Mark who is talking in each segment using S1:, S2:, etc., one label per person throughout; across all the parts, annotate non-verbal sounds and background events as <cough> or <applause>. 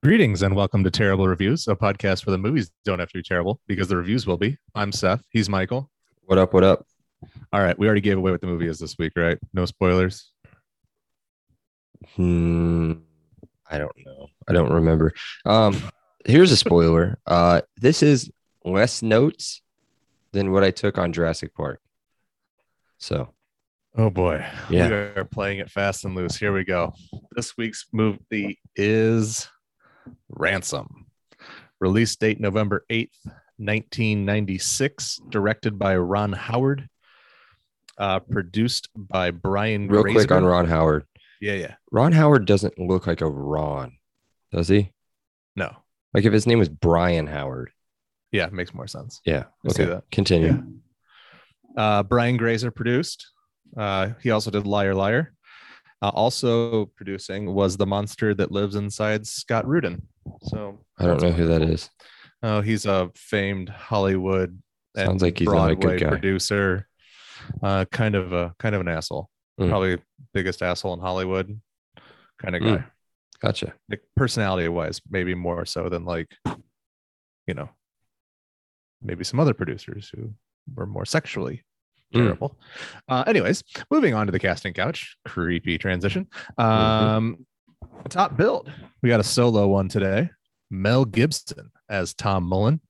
S1: Greetings and welcome to Terrible Reviews, a podcast where the movies don't have to be terrible because the reviews will be. I'm Seth. He's Michael.
S2: What up? What up?
S1: All right. We already gave away what the movie is this week, right? No spoilers.
S2: Hmm, I don't know. I don't remember. Um, here's a spoiler. <laughs> Uh, this is less notes than what I took on Jurassic Park. So
S1: Oh boy.
S2: Yeah.
S1: We are playing it fast and loose. Here we go. This week's movie is Ransom. Release date November 8th, 1996. Directed by Ron Howard. Uh, produced by Brian
S2: real quick on Ron Howard.
S1: Yeah, yeah.
S2: Ron Howard doesn't look like a Ron, does he?
S1: No.
S2: Like if his name was Brian Howard.
S1: Yeah, it makes more sense.
S2: Yeah. Okay. Continue.
S1: Yeah. Uh, Brian Grazer produced. Uh, he also did Liar Liar. Uh, also producing was the monster that lives inside Scott Rudin. So
S2: I don't know who that is.
S1: Oh, he's a famed Hollywood and
S2: Sounds like he's not a good
S1: Broadway
S2: guy.
S1: producer. Uh, kind of a kind of an asshole.
S2: Mm.
S1: Probably biggest asshole in Hollywood kind of
S2: Mm.
S1: guy.
S2: Gotcha.
S1: Like personality wise, maybe more so than like, you know, maybe some other producers who were more sexually
S2: Mm.
S1: terrible. Uh, anyways, moving on to the casting couch. Creepy transition.
S2: Mm-hmm.
S1: Um, top build. We got a solo one today. Mel Gibson as Tom Mullen.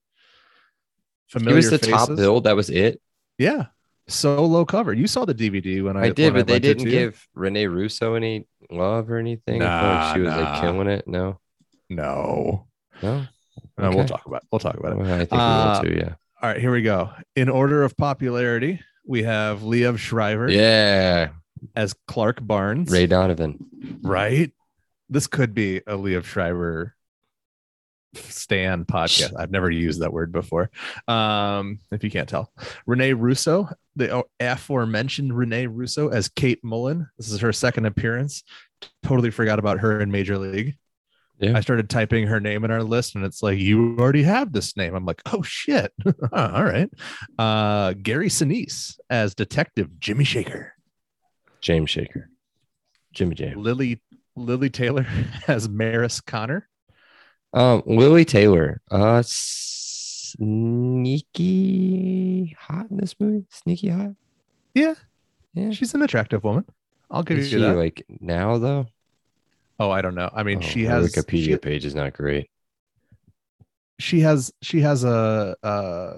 S2: He
S1: Familiar
S2: was the top build. That was it.
S1: Yeah, solo cover. You saw the DVD when I,
S2: I, did,
S1: when
S2: but they didn't give Renee Russo any love or anything.
S1: Nah,
S2: like she was
S1: nah.
S2: like killing it. No,
S1: No,
S2: no.
S1: no. We'll talk about. it. We'll talk about it.
S2: Well, I think
S1: Uh,
S2: we will too. Yeah.
S1: All right, here we go. In order of popularity, we have Liev Schreiber
S2: Yeah.
S1: as Clark Barnes.
S2: Ray Donovan.
S1: right? This could be a Liev Schreiber Stan podcast. I've never used that word before. Um, if you can't tell, Renee Russo, the aforementioned Renee Russo as Kate Mullen. This is her second appearance. Totally forgot about her in Major League.
S2: Yeah.
S1: I started typing her name in our list, and it's like you already have this name. I'm like, oh shit! <laughs> All right. Uh, Gary Sinise as Detective Jimmy Shaker.
S2: James Shaker. Jimmy James.
S1: Lili Lili Taylor <laughs> as Maris Connor.
S2: Um, Lili Taylor. Uh sneaky hot in this movie. Sneaky hot.
S1: Yeah.
S2: Yeah.
S1: She's an attractive woman. I'll give
S2: Is
S1: you
S2: she
S1: that.
S2: like now though?
S1: Oh, I don't know. I mean,
S2: Oh,
S1: she has
S2: Wikipedia
S1: she,
S2: page is not great.
S1: she has she has a uh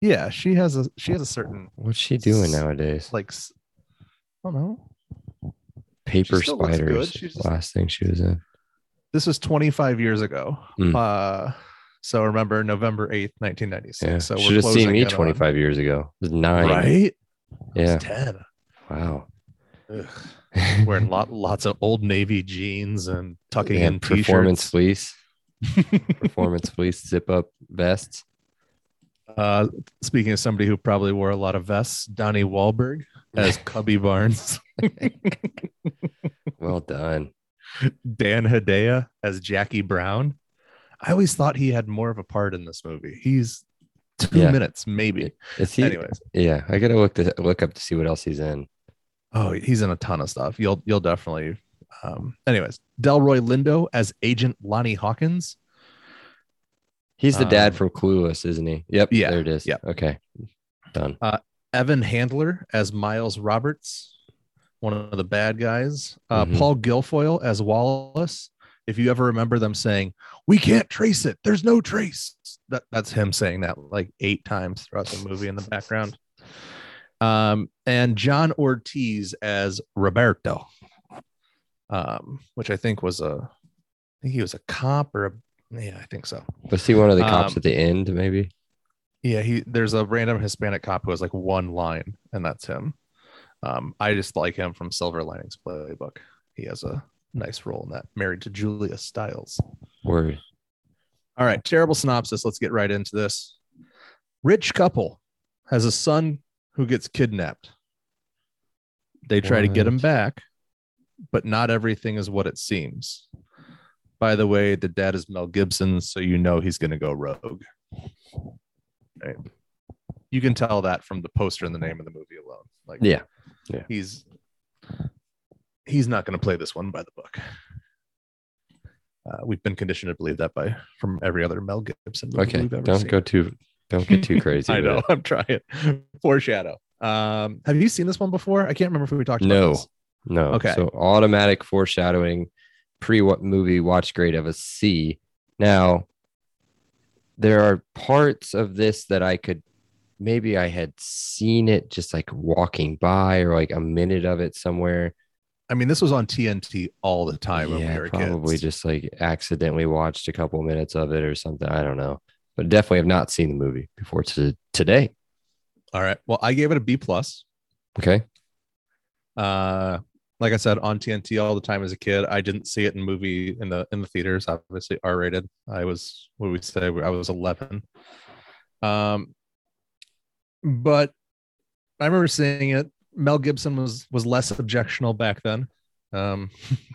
S1: yeah, she has a she has a certain
S2: What's she doing nowadays?
S1: like I don't know.
S2: Paper
S1: still looks good.
S2: spiders.
S1: Just-
S2: Last thing she was in.
S1: This was 25 years ago.
S2: Mm.
S1: Uh so remember November 8th, 1996.
S2: Yeah.
S1: So we're
S2: Should have seen me
S1: in on-
S2: 25 years ago. It was nine.
S1: Right?
S2: Yeah.
S1: 10.
S2: Wow.
S1: Ugh. Wearing lot, lots of old navy jeans and tucking
S2: Yeah,
S1: in
S2: performance
S1: t-shirts.
S2: fleece. Performance fleece <laughs> zip up vests.
S1: Uh, speaking of somebody who probably wore a lot of vests, Donnie Wahlberg as <laughs> Cubby Barnes, <laughs>
S2: Well done.
S1: Dan Hedaya as Jackie Brown. I always thought he had more of a part in this movie. He's two
S2: Yeah.
S1: minutes, maybe.
S2: Is he?
S1: Anyways,
S2: Yeah, I gotta look to look up to see what else he's in.
S1: Oh, he's in a ton of stuff. You'll you'll definitely. Um, anyways, Delroy Lindo as Agent Lonnie Hawkins.
S2: He's the
S1: Um,
S2: dad from Clueless, isn't he? Yep.
S1: yeah,
S2: There it is.
S1: yeah.
S2: Okay. Done.
S1: Uh, Evan Handler as Miles Roberts, one of the bad guys. Uh,
S2: Mhm.
S1: Paul Guilfoyle as Wallace. If you ever remember them saying, "We can't trace it. There's no trace," that that's him saying that like eight times throughout the movie in the background. Um, and John Ortiz as Roberto, um, which I think was a, I think he was a cop or a, yeah, I think so.
S2: Was he one of the cops
S1: um,
S2: at the end? Maybe.
S1: Yeah, he there's a random Hispanic cop who has like one line, and that's him. Um, I just like him from Silver Linings Playbook. He has a nice role in that. Married to Julia Stiles.
S2: Word.
S1: All right, terrible synopsis. Let's get right into this. Rich couple has a son who gets kidnapped. They try to get him back, but not everything is what it seems. By the way, the dad is Mel Gibson, so you know he's going to go rogue. Right? You can tell that from the poster and the name of the movie alone. Like,
S2: Yeah.
S1: he's he's not going to play this one by the book. Uh, we've been conditioned to believe that by from every other Mel Gibson movie
S2: Okay,
S1: we've ever
S2: don't
S1: seen.
S2: go too don't get too <laughs> crazy.
S1: I know.
S2: it.
S1: I'm trying. <laughs> Foreshadow. Um, have you seen this one before? I can't remember if we talked about
S2: No.
S1: this.
S2: No.
S1: Okay.
S2: So automatic foreshadowing, pre what movie watch grade of a C. Now, there are parts of this that I could maybe I had seen it just like walking by or like a minute of it somewhere.
S1: I mean, this was on TNT all the time we
S2: yeah,
S1: were
S2: probably
S1: kids.
S2: just like accidentally watched a couple minutes of it or something. I don't know, but definitely have not seen the movie before to today.
S1: All right. Well, I gave it a B plus.
S2: Okay.
S1: Uh, like I said, on TNT all the time as a kid. I didn't see it in movie in the in the theaters. Obviously, R rated. I was what we say? I was eleven. Um, but I remember seeing it. Mel Gibson was was less objectionable back then. Um,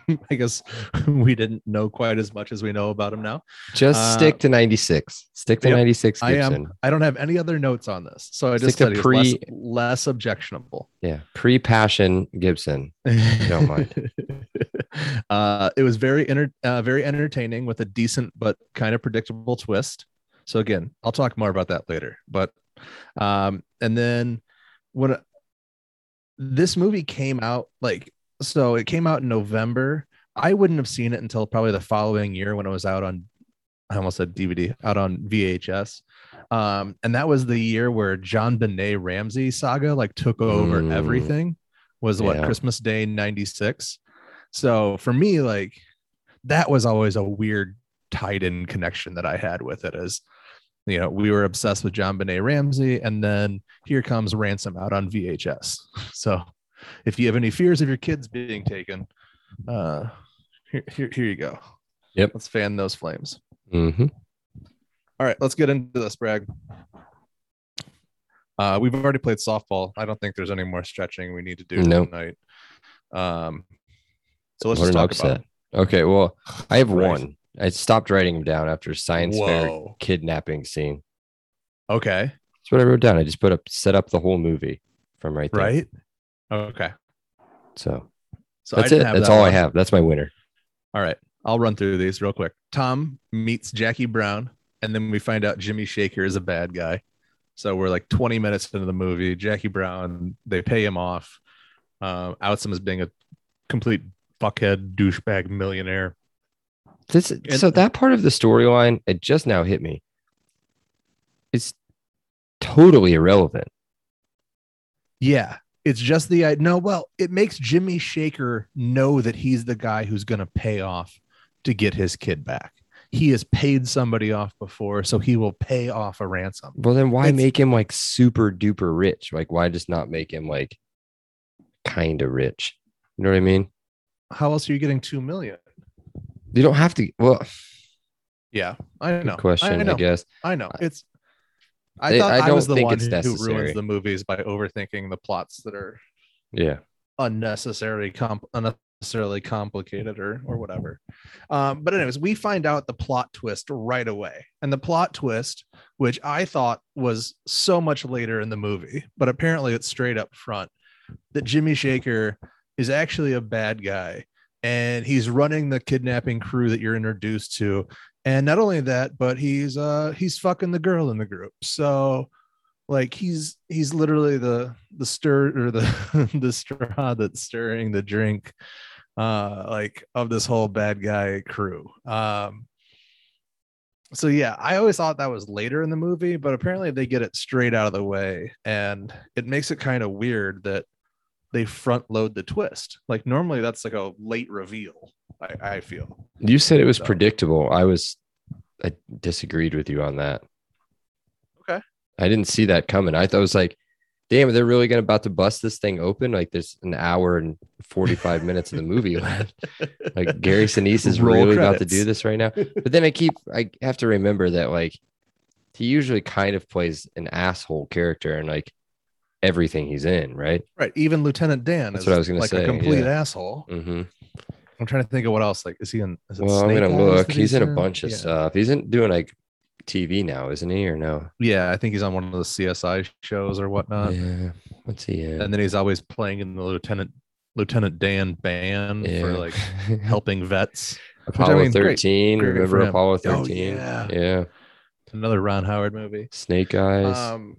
S1: <laughs> I guess <laughs> we didn't know quite as much as we know about him now.
S2: Just
S1: Uh,
S2: stick to 96. Stick to
S1: yep,
S2: 96
S1: I am. I don't have any other notes on this, so I
S2: Stick
S1: just said
S2: pre-
S1: less, less objectionable.
S2: Yeah. Pre passion Gibson. don't mind. <laughs>
S1: uh, it was very enter- uh, very entertaining with a decent but kind of predictable twist. So again, I'll talk more about that later. But um, and then when this movie came out, like so, it came out in November. I wouldn't have seen it until probably the following year when it was out on. I almost said DVD out on VHS. Um, and that was the year where JonBenét Ramsey saga like took over
S2: Mm.
S1: everything. Was what
S2: Yeah.
S1: Christmas Day '96. So for me, like that was always a weird tied in connection that I had with it. As you know, we were obsessed with JonBenét Ramsey, and then here comes Ransom out on VHS. <laughs> So if you have any fears of your kids being taken, uh, here, here, here you go.
S2: Yep.
S1: Let's fan those flames.
S2: hmm
S1: All right, let's get into this, Bragg. Uh, we've already played softball. I don't think there's any more stretching we need to do
S2: Nope.
S1: tonight. Um, so let's
S2: What
S1: talk about.
S2: Okay. Well, I have
S1: Right.
S2: one. I stopped writing them down after science fair kidnapping scene.
S1: Okay.
S2: That's what I wrote down. I just put up, set up the whole movie from right there.
S1: Right. Okay.
S2: So
S1: So
S2: that's it. That's
S1: that
S2: all I have. That's my winner.
S1: All right. I'll run through these real quick. Tom meets Jackie Brown, and then we find out Jimmy Shaker is a bad guy. So we're like 20 minutes into the movie. Jackie Brown, they pay him off, um, outs him as being a complete fuckhead, douchebag millionaire.
S2: This so that part of the storyline, it just now hit me. It's totally irrelevant.
S1: Yeah. It's just the I no, well, it makes Jimmy Shaker know that he's the guy who's going to pay off to get his kid back. He has paid somebody off before, so he will pay off a ransom.
S2: Well, then why
S1: It's-
S2: make him like super duper rich? Like, why just not make him like kind of rich? You know what I mean?
S1: How else are you getting two million?
S2: You don't have to. Well,
S1: Yeah, I
S2: good
S1: know.
S2: question,
S1: I
S2: I, guess.
S1: I know. It's. I thought
S2: I
S1: I, was the one who
S2: necessary.
S1: ruins the movies by overthinking the plots that are
S2: Yeah.
S1: unnecessarily comp- unnecessarily complicated or or whatever. Um, but anyways, we find out the plot twist right away, and the plot twist, which I thought was so much later in the movie, but apparently it's straight up front, that Jimmy Shaker is actually a bad guy, and he's running the kidnapping crew that you're introduced to. And not only that, but he's uh he's fucking the girl in the group. So like he's he's literally the the stir or the <laughs> the straw that's stirring the drink uh like of this whole bad guy crew um so yeah i always thought that was later in the movie but apparently they get it straight out of the way and it makes it kind of weird that they front load the twist like normally that's like a late reveal i, I feel
S2: You said it was
S1: So-
S2: predictable. I was, I disagreed with you on that.
S1: Okay.
S2: I didn't see that coming. I thought it was like, damn, they're really gonna about to bust this thing open. Like there's an hour and 45 minutes of the movie left. <laughs> Like Gary Sinise is
S1: Roll
S2: really about to do this right now. But then I keep, I have to remember that like he usually kind of plays an asshole character and like everything he's in, right?
S1: right even lieutenant dan
S2: That's
S1: is
S2: what I was gonna say
S1: like
S2: say,
S1: a complete
S2: yeah.
S1: asshole
S2: hmm
S1: i'm trying to think of what else like is he in is it
S2: Well, I'm gonna look.
S1: that
S2: He's in a bunch of
S1: Yeah.
S2: stuff. He's in doing like TV now, isn't he? Or no?
S1: Yeah, I think he's on one of the CSI shows or whatnot.
S2: yeah. What's he in?
S1: And then he's always playing in the Lieutenant Lieutenant Dan band for like <laughs> helping vets.
S2: Apollo
S1: mean,
S2: 13.
S1: Great
S2: remember. Apollo
S1: Oh,
S2: 13?
S1: yeah.
S2: yeah.
S1: Another Ron Howard movie.
S2: Snake Eyes.
S1: Um,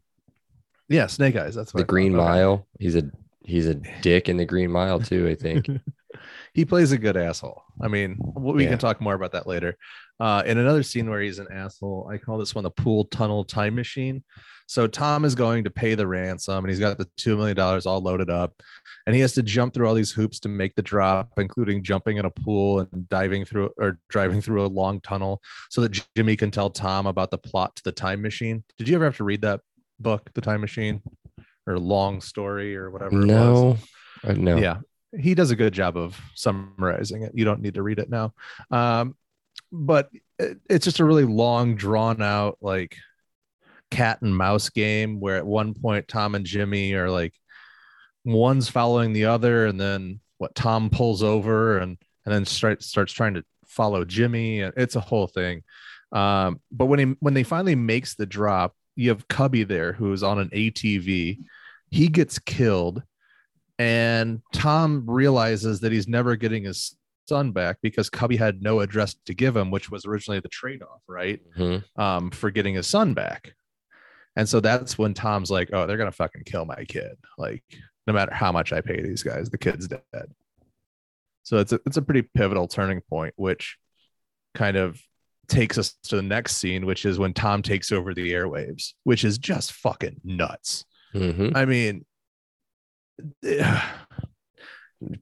S1: yeah, Snake Eyes. That's what
S2: the. Green
S1: Okay.
S2: Mile. He's a he's a dick in the Green Mile too. I think. <laughs>
S1: he plays a good asshole. I mean, we
S2: Yeah.
S1: can talk more about that later. Uh, in another scene where he's an asshole, I call this one the pool tunnel time machine. So Tom is going to pay the ransom, and he's got the two million dollars all loaded up, and he has to jump through all these hoops to make the drop, including jumping in a pool and diving through or driving through a long tunnel, so that Jimmy can tell Tom about the plot to the time machine. Did you ever have to read that book, The Time Machine, or Long Story, or whatever? it was?
S2: no, Uh, no.
S1: yeah he does a good job of summarizing it you don't need to read it now um but it, it's just a really long drawn out like cat and mouse game where at one point tom and jimmy are like one's following the other and then what tom pulls over and and then start, starts trying to follow jimmy and it's a whole thing um but when he when they finally makes the drop you have cubby there who's on an atv he gets killed and Tom realizes that he's never getting his son back because Cubby had no address to give him, which was originally the trade-off, right?
S2: Mhm.
S1: Um, for getting his son back. And so that's when Tom's like, "Oh, they're gonna fucking kill my kid. Like, no matter how much I pay these guys, the kid's dead." So it's a it's a pretty pivotal turning point, which kind of takes us to the next scene, which is when Tom takes over the airwaves, which is just fucking nuts.
S2: Mhm.
S1: I mean, <sighs>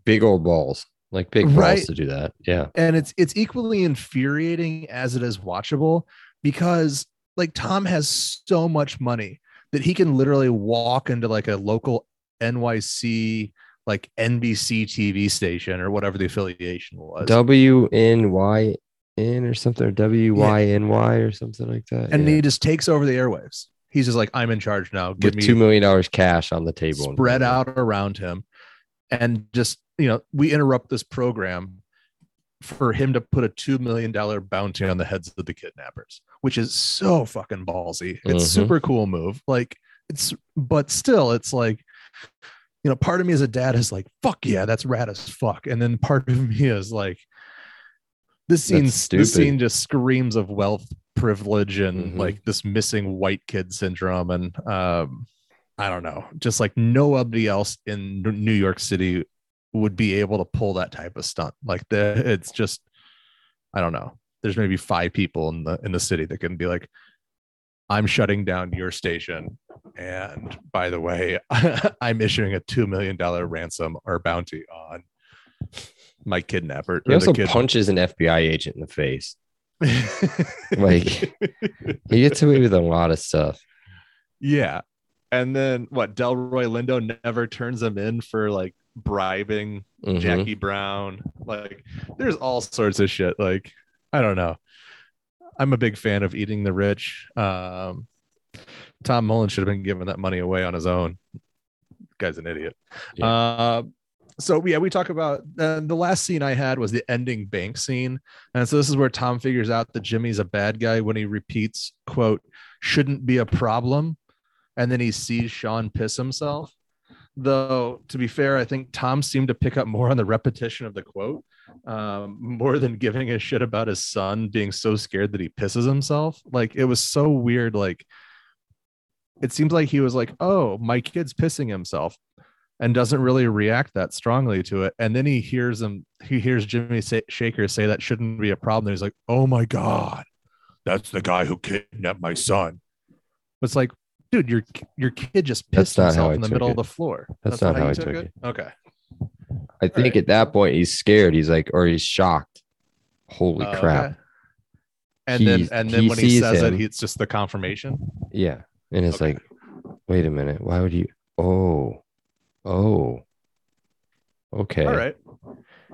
S2: Big old balls, like big
S1: Right.
S2: balls to do that. Yeah.
S1: and it's it's equally infuriating as it is watchable because like Tom has so much money that he can literally walk into like a local NYC like NBC TV station or whatever the affiliation was.
S2: W N Y N or something, or W Y N Y or something like that.
S1: and
S2: yeah.
S1: he just takes over the airwaves. He's just like, I'm in charge now. Give
S2: with
S1: me
S2: two million dollars cash on the table,
S1: spread out around him and just you know we interrupt this program for him to put a two million dollar bounty on the heads of the kidnappers which is so fucking ballsy it's
S2: Mhm.
S1: super cool move like it's but still it's like you know part of me as a dad is like fuck yeah that's rad as fuck and then part of me is like this scene this scene just screams of wealth privilege and
S2: Mhm.
S1: like this missing white kid syndrome and um I don't know, just like nobody else in New York City would be able to pull that type of stunt. Like the it's just I don't know. There's maybe five people in the in the city that can be like, I'm shutting down your station. And by the way, <laughs> I'm issuing a two million dollar ransom or bounty on my kidnapper.
S2: He also
S1: the kid-
S2: punches an FBI agent in the face. <laughs> Like he gets away with a lot of stuff.
S1: Yeah. And then what? Delroy Lindo never turns him in for like bribing
S2: Mhm.
S1: Jackie Brown. Like, there's all sorts of shit. Like, I don't know. I'm a big fan of eating the rich. Um, Tom Mullen should have been giving that money away on his own. Guy's an idiot.
S2: Yeah.
S1: Uh, so yeah, we talk about the last scene I had was the ending bank scene, and so this is where Tom figures out that Jimmy's a bad guy when he repeats, "quote shouldn't be a problem," and then he sees Sean piss himself. Though to be fair, I think Tom seemed to pick up more on the repetition of the quote, um, more than giving a shit about his son being so scared that he pisses himself. Like it was so weird. Like it seems like he was like, "Oh, my kid's pissing himself," and doesn't really react that strongly to it. And then he hears him, he hears Jimmy say, Shaker say that shouldn't be a problem. And he's like, "Oh my god, that's the guy who kidnapped my son." It's like, dude, your your kid just pissed himself in the middle
S2: it.
S1: of the floor.
S2: That's not how I took it.
S1: Okay.
S2: I think
S1: Alright.
S2: at that point he's scared. He's like, or he's shocked. Holy
S1: Oh,
S2: crap!
S1: okay. And then and then
S2: he
S1: when he says it,
S2: him.
S1: he, it's just the confirmation.
S2: Yeah, and it's
S1: Okay.
S2: like, wait a minute. Why would you? Oh, oh. Okay.
S1: All right.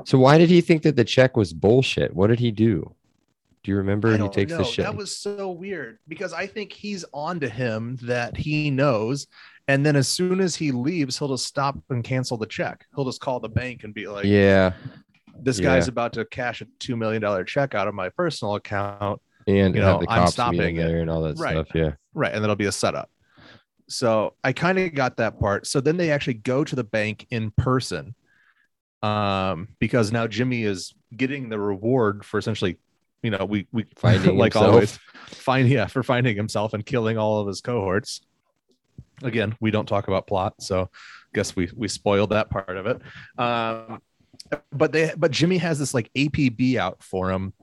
S2: So why did he think that the check was bullshit? What did he do? Do you remember? He takes
S1: know.
S2: the shit.
S1: That was so weird because I think he's on to him that he knows. And then as soon as he leaves, he'll just stop and cancel the check. He'll just call the bank and be like,
S2: yeah,
S1: this
S2: yeah.
S1: guy's about to cash a $2 million check out of my personal account.
S2: and
S1: You know, I'm stopping it.
S2: there and all that
S1: Right.
S2: stuff. Yeah.
S1: Right. And that'll be a setup. So I kind of got that part. So then they actually go to the bank in person um, because now Jimmy is getting the reward for essentially, you know, we we <laughs>
S2: Finding
S1: like
S2: himself.
S1: always find yeah for finding himself and killing all of his cohorts. Again, we don't talk about plot, so guess we we spoiled that part of it. Um, but they but Jimmy has this like APB out for him,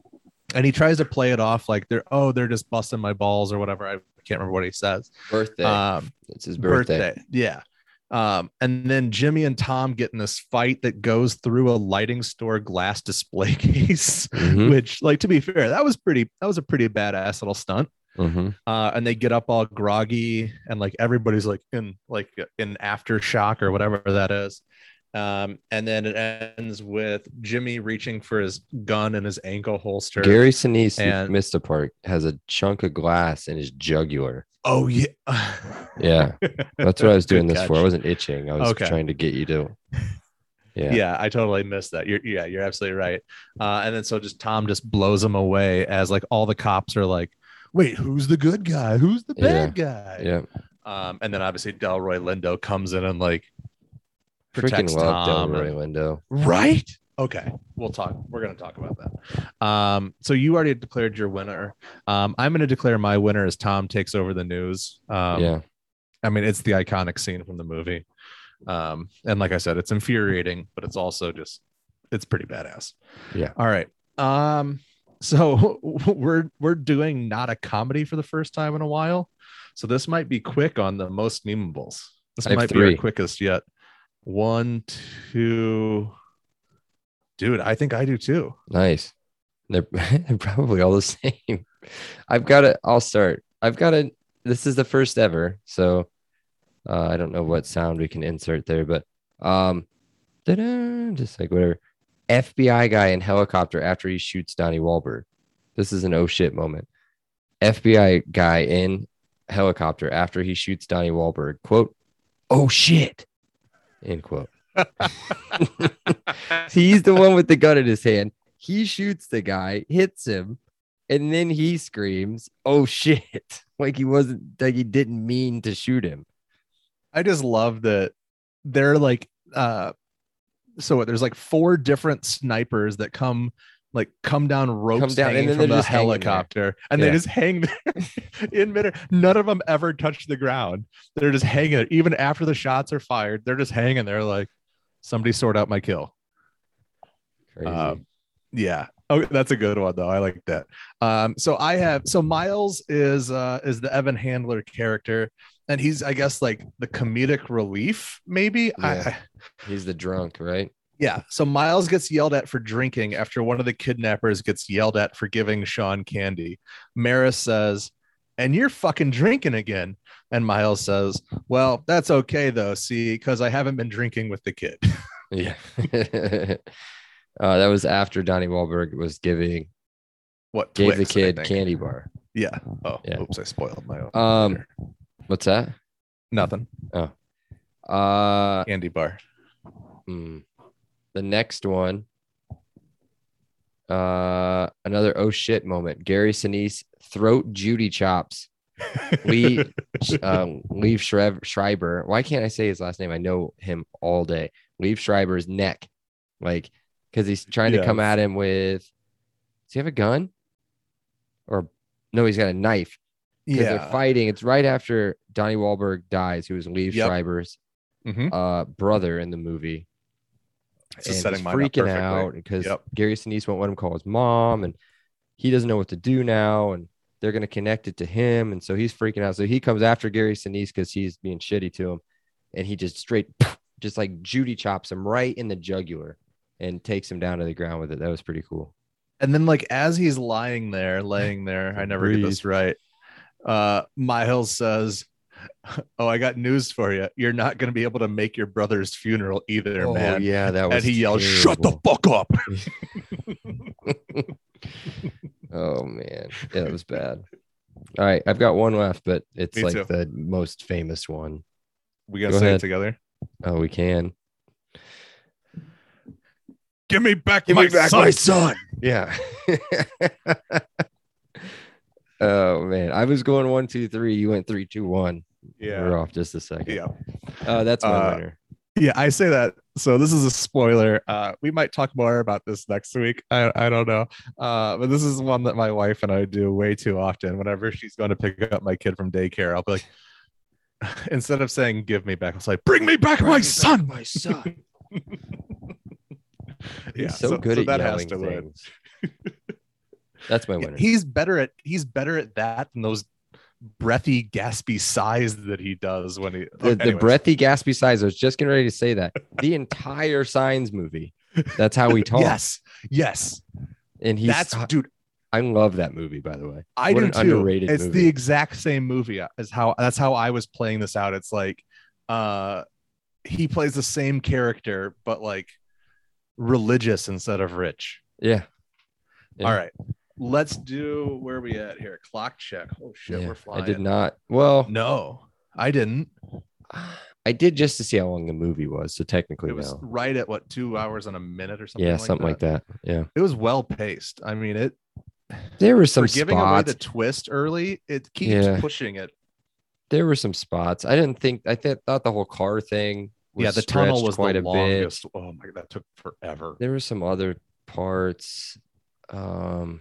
S1: and he tries to play it off like they're oh they're just busting my balls or whatever. I can't remember what he says.
S2: Birthday.
S1: Um,
S2: it's his birthday.
S1: Yeah. Um, and then Jimmy and Tom get in this fight that goes through a lighting store glass display <laughs> case,
S2: Mhm,
S1: which, like, to be fair, that was pretty, that was a pretty badass little stunt.
S2: mhm.
S1: Uh, and they get up all groggy and like everybody's like in like in aftershock or whatever that is. Um, and then it ends with Jimmy reaching for his gun in his ankle holster.
S2: Gary Sinise,
S1: and-
S2: missed a part, has a chunk of glass in his jugular.
S1: Oh yeah.
S2: Yeah, that's what I was <laughs> doing
S1: Good
S2: this for. I wasn't itching. I was
S1: Okay.
S2: trying to get you to. <laughs> Yeah.
S1: yeah. I totally missed that. You're yeah, you're absolutely right. Uh, and then so just Tom just blows him away as like all the cops are like, wait, who's the good guy? Who's the bad guy?
S2: Yeah.
S1: Um, and then obviously Delroy Lindo comes in and like
S2: Freaking
S1: protects
S2: love
S1: Tom.
S2: Delroy
S1: and-
S2: Lindo.
S1: right? Okay, we'll talk. We're gonna talk about that. Um, so you already declared your winner. Um, I'm gonna declare my winner as Tom takes over the news. Um,
S2: yeah.
S1: I mean, it's the iconic scene from the movie. Um, and like I said, it's infuriating, but it's also just it's pretty badass.
S2: Yeah.
S1: All right. Um, so <laughs> we're we're doing not a comedy for the first time in a while. So this might be quick on the most memeables. This
S2: I have
S1: might be
S2: three.
S1: our quickest yet. One, two. Dude, I think I do too.
S2: Nice. They're, <laughs> probably all the same. I've got it. I'll start. I've got it. This is the first ever, so uh, I don't know what sound we can insert there, but um, just like whatever. FBI guy in helicopter after he shoots Donnie Wahlberg. This is an oh shit moment. FBI guy in helicopter after he shoots Donnie Wahlberg. Quote, oh shit. End quote. <laughs> He's the one with the gun in his hand. He shoots the guy, hits him, and then he screams, "Oh shit!" <laughs> Like he wasn't like he didn't mean to shoot him.
S1: I just love that they're like uh so what, there's like four different snipers that come like come down ropes
S2: down, and
S1: hanging
S2: then
S1: from the
S2: just hanging there.
S1: helicopter and
S2: Yeah.
S1: they just hang there <laughs> in midair. None of them ever touch the ground. They're just hanging there. Even after the shots are fired, they're just hanging there like somebody sort out my kill.
S2: Crazy.
S1: Um, yeah. Oh, that's a good one though. I like that. Um, so I have so Miles is uh is the Evan Handler character, and he's I guess like the comedic relief, maybe.
S2: Yeah.
S1: I
S2: He's the drunk, right?
S1: Yeah. So Miles gets yelled at for drinking after one of the kidnappers gets yelled at for giving Sean candy. Maris says, and you're fucking drinking again. And Miles says, Well, that's okay though, see, because I haven't been drinking with the kid. <laughs>
S2: Yeah. <laughs> uh, that was after Donnie Wahlberg was giving
S1: what
S2: gave the
S1: Twix, I
S2: kid candy bar.
S1: Yeah. Oh,
S2: Yeah.
S1: oops, I spoiled my own.
S2: Um. What's that?
S1: Nothing.
S2: Oh, uh,
S1: Candy bar.
S2: hmm. The next one. Uh, another oh shit moment. Gary Sinise throat Judy chops. <laughs> Lee um, Liev Shrev- Schreiber. Why can't I say his last name? I know him all day. Liev Schreiber's neck, like because he's trying to come at him with. Does he have a gun? Or no, he's got a knife. Because they're fighting. It's right after Donnie Wahlberg dies, who was Liev
S1: Yep.
S2: Schreiber's
S1: Mhm.
S2: uh, brother in the movie.
S1: This is
S2: and
S1: setting
S2: he's freaking out because
S1: Yep.
S2: Gary Sinise won't let him call his mom, and he doesn't know what to do now, and they're going to connect it to him, and so he's freaking out. So he comes after Gary Sinise because he's being shitty to him, and he just straight, <laughs> just like Judy chops him right in the jugular, and takes him down to the ground with it. That was pretty cool.
S1: And then, like, as he's lying there, laying there, <laughs> I never get this right. Uh, Miles says, <laughs> Oh, I got news for you. You're not going to be able to make your brother's funeral either,
S2: oh
S1: man.
S2: yeah, that was.
S1: and he yells, Shut the fuck up. <laughs> <laughs>
S2: Oh man, yeah, that was bad. All right, I've got one left, but it's
S1: Me
S2: like
S1: too.
S2: the most famous one.
S1: We got to
S2: Go
S1: say
S2: ahead.
S1: it together.
S2: Oh, we can.
S1: Give me back
S2: Give
S1: my
S2: me back
S1: son.
S2: my son. Yeah. oh man, I was going one, two, three. You went three, two, one.
S1: Yeah.
S2: We're off just a second.
S1: Yeah.
S2: Uh, that's my
S1: Uh,
S2: winner.
S1: Yeah, I say that. So this is a spoiler. Uh, we might talk more about this next week. I, I don't know. Uh, but this is one that my wife and I do way too often. Whenever she's going to pick up my kid from daycare, I'll be like, <sighs> instead of saying "give me back," I'll say, "Bring me back my son."
S2: my son. <laughs>
S1: yeah,
S2: He's so, good at
S1: that
S2: yelling
S1: has to win.
S2: things. That's my
S1: Yeah,
S2: winner.
S1: he's better at he's better at that than those breathy, gaspy sighs that he does when he
S2: the, the breathy, gaspy sighs. I was just getting ready to say that. The <laughs> entire Signs movie. That's how we <laughs> talk.
S1: Yes, yes,
S2: and he's.
S1: that's dude.
S2: I love that movie, by the way.
S1: I
S2: What
S1: do too.
S2: underrated
S1: it's
S2: movie.
S1: the exact same movie as how that's how I was playing this out. It's like uh he plays the same character, but like religious instead of rich.
S2: Yeah. Yeah.
S1: All right. Let's do where are we at here? Clock check. Oh shit,
S2: Yeah,
S1: we're flying.
S2: I did not. Well,
S1: No, I didn't.
S2: I did just to see how long the movie was. So technically,
S1: It was
S2: no.
S1: right at what two hours and a minute or something.
S2: Yeah,
S1: like
S2: something like that. Yeah.
S1: It was well paced. I mean, it
S2: There were some
S1: for giving away the twist early, it keeps
S2: Yeah.
S1: pushing it.
S2: there were some spots. I didn't think. I th- thought the whole car thing. Was
S1: yeah, the tunnel was
S2: quite
S1: the
S2: a bit.
S1: Oh my god, that took forever.
S2: There were some other parts, um,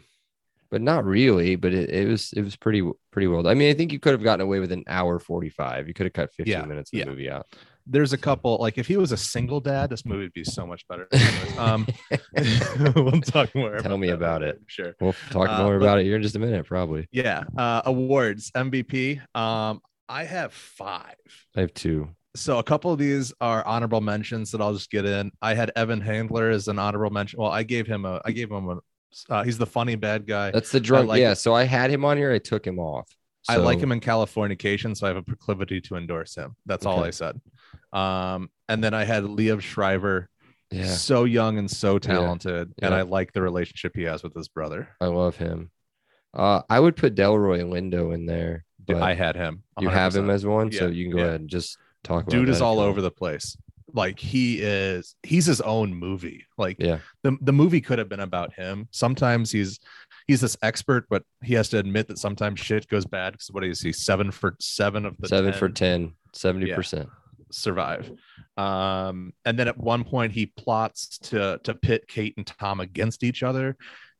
S2: but not really. But it, it was it was pretty pretty well. I mean, I think you could have gotten away with an hour forty five. You could have cut fifteen
S1: Yeah,
S2: minutes of the movie out.
S1: There's a couple like if he was a single dad, this movie would be so much better. <laughs> Um, <laughs> we'll talk more.
S2: Tell me about it.
S1: Sure.
S2: We'll talk
S1: Uh,
S2: more
S1: but-
S2: about it here in just a minute, probably.
S1: Yeah. Uh, awards MVP. Um, I have five.
S2: I have two.
S1: so a couple of these are honorable mentions that I'll just get in. I had Evan Handler as an honorable mention. Well, I gave him a, I gave him a, uh, he's the funny bad guy.
S2: That's the drunk.
S1: like
S2: yeah.
S1: it.
S2: So I had him on here. I took him off.
S1: I like him in Californication, so I have a proclivity to endorse him. That's all I said. Um, and then I had Liev Schreiber,
S2: Yeah,
S1: so young and so talented, and
S2: Yeah.
S1: I like the relationship he has with his brother.
S2: I love him. Uh, I would put Delroy Lindo in there, but
S1: I had him.
S2: you have him as one, so you can go
S1: yeah.
S2: ahead and just talk about.
S1: dude is all over the place. Like he is, he's his own movie. Like
S2: Yeah.
S1: the, the movie could have been about him. Sometimes he's he's this expert, but he has to admit that sometimes shit goes bad. Because what is he? Seven for seven of the
S2: Seven for
S1: 10
S2: 10, 70 percent.
S1: survive. Um, and then at one point he plots to to pit Kate and Tom against each other.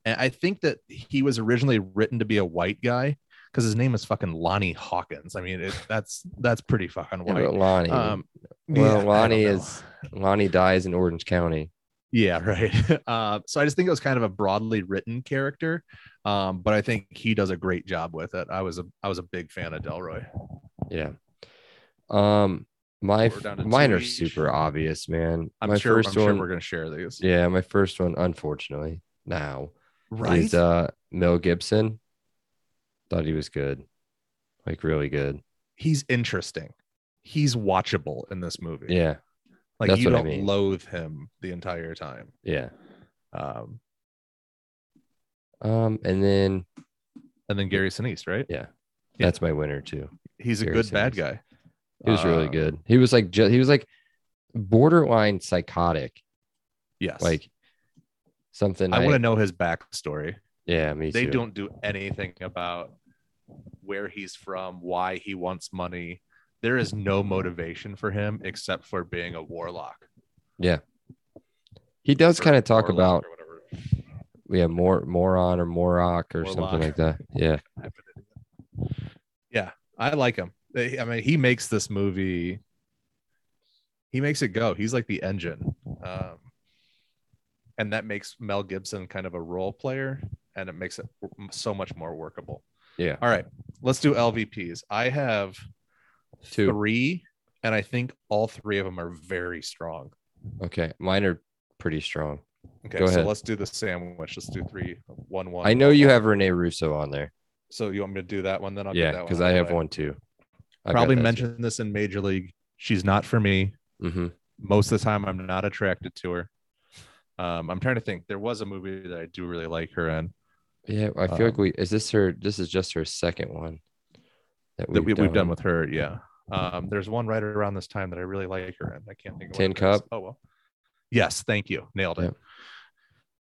S1: And I think that he was originally written to be a white guy because his name is fucking Lonnie Hawkins. I mean, it, that's that's pretty fucking
S2: Yeah,
S1: white.
S2: but Lonnie.
S1: Um,
S2: well,
S1: yeah,
S2: Lonnie is Lonnie dies in Orange County.
S1: Yeah, <laughs> right. Uh, so I just think it was kind of a broadly written character, um, but I think he does a great job with it. I was a I was a big fan of Delroy.
S2: Yeah. Um, my
S1: We're down to
S2: mine are
S1: each.
S2: super obvious, man.
S1: I'm
S2: my
S1: sure.
S2: 1st
S1: I'm sure
S2: one,
S1: we're gonna share these.
S2: yeah, my first one, unfortunately, now
S1: Right.
S2: is uh Mel Gibson. Thought he was good, like really good.
S1: He's interesting. He's watchable in this movie.
S2: Yeah,
S1: like
S2: that's
S1: you don't
S2: mean.
S1: loathe him the entire time.
S2: yeah.
S1: Um,
S2: Um, and then
S1: and then Gary Sinise, right?
S2: Yeah.
S1: Yeah.
S2: that's my winner too.
S1: He's a
S2: Gary
S1: good bad guy.
S2: He was really
S1: Uh,
S2: good. He was like he was like borderline psychotic,
S1: Yes.
S2: like something.
S1: I want to know his backstory.
S2: Yeah, me
S1: they
S2: too.
S1: don't do anything about where he's from, why he wants money. There is no motivation for him except for being a warlock. Yeah.
S2: He does kind of talk about yeah, more moron or morok or
S1: Morlock.
S2: something like that. Yeah,
S1: Yeah, I like him. I mean, he makes this movie. He makes it go. He's like the engine, um, and that makes Mel Gibson kind of a role player, and it makes it so much more workable.
S2: Yeah.
S1: All right, let's do LVPs. I have
S2: Two.
S1: three, and I think all three of them are very strong.
S2: Okay, mine are pretty strong.
S1: Okay,
S2: Go
S1: so
S2: ahead.
S1: let's do the sandwich. Let's do three, one, one.
S2: I know you have Renee Russo on there.
S1: So you want me to do that one? Then I'll
S2: yeah,
S1: because
S2: I have one too.
S1: I Probably mentioned this in Major League. She's not for me.
S2: hmm
S1: most of the time I'm not attracted to her. Um, I'm trying to think. There was a movie that I do really like her in
S2: Yeah, I feel like
S1: Um,
S2: we is this her. This is just her second one that
S1: that we, we've done with her. Yeah. Um, there's one right around this time that I really like her in. I can't think of
S2: Tin
S1: it is.
S2: Cup?
S1: Oh well. Yes, thank you. Nailed it.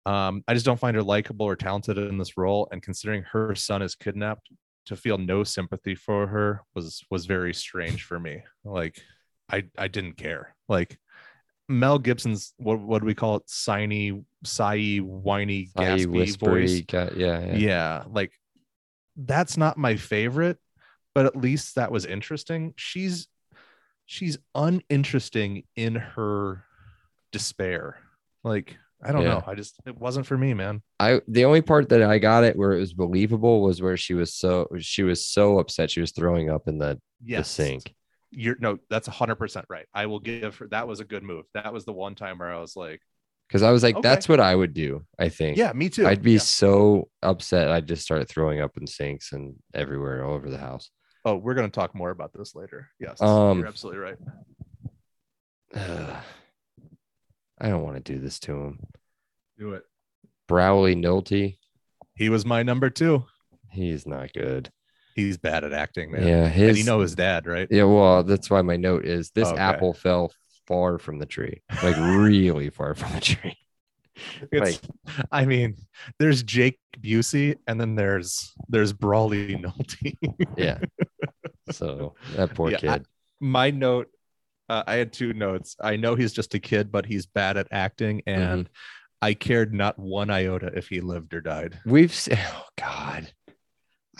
S1: Um, I just don't find her likable or talented in this role. And considering her son is kidnapped, to feel no sympathy for her was was very strange for me. Like I I didn't care. Like Mel Gibson's what what do we call it? Signy, sighy, whiny,
S2: Sighy,
S1: gaspy
S2: whispery,
S1: voice.
S2: guy- yeah, yeah.
S1: Yeah. like that's not my favorite, but at least that was interesting. She's she's uninteresting in her despair. Like I don't
S2: Yeah.
S1: know. I just it wasn't for me, man.
S2: I the only part that I got it where it was believable was where she was so she was so upset she was throwing up in the, the
S1: Yes.
S2: sink.
S1: You're no, that's hundred percent right. I will give her that was a good move. That was the one time where I was like,
S2: Because I was like,
S1: Okay.
S2: that's what I would do. I think.
S1: Yeah, me too.
S2: I'd be
S1: Yeah.
S2: so upset. I'd just start throwing up in sinks and everywhere all over the house.
S1: Oh, we're gonna talk more about this later. Yes,
S2: Um,
S1: you're absolutely right.
S2: Ugh. <sighs> I don't want to do this to him.
S1: Do it.
S2: Brawley Nolte,
S1: He was my number two.
S2: he's not good.
S1: He's bad at acting, man.
S2: Yeah, his
S1: and you know his dad, right?
S2: Yeah, well, that's why my note is this
S1: Okay.
S2: apple fell far from the tree, like really far from the tree. <laughs>
S1: It's, I mean, there's Jake Busey, and then there's there's Brawley Nolte. <laughs>
S2: Yeah. So that poor
S1: Yeah, I-
S2: kid.
S1: my note, uh, I had two notes. I know he's just a kid, but he's bad at acting, and
S2: Mm-hmm.
S1: I cared not one iota if he lived or died.
S2: We've <sighs> oh god.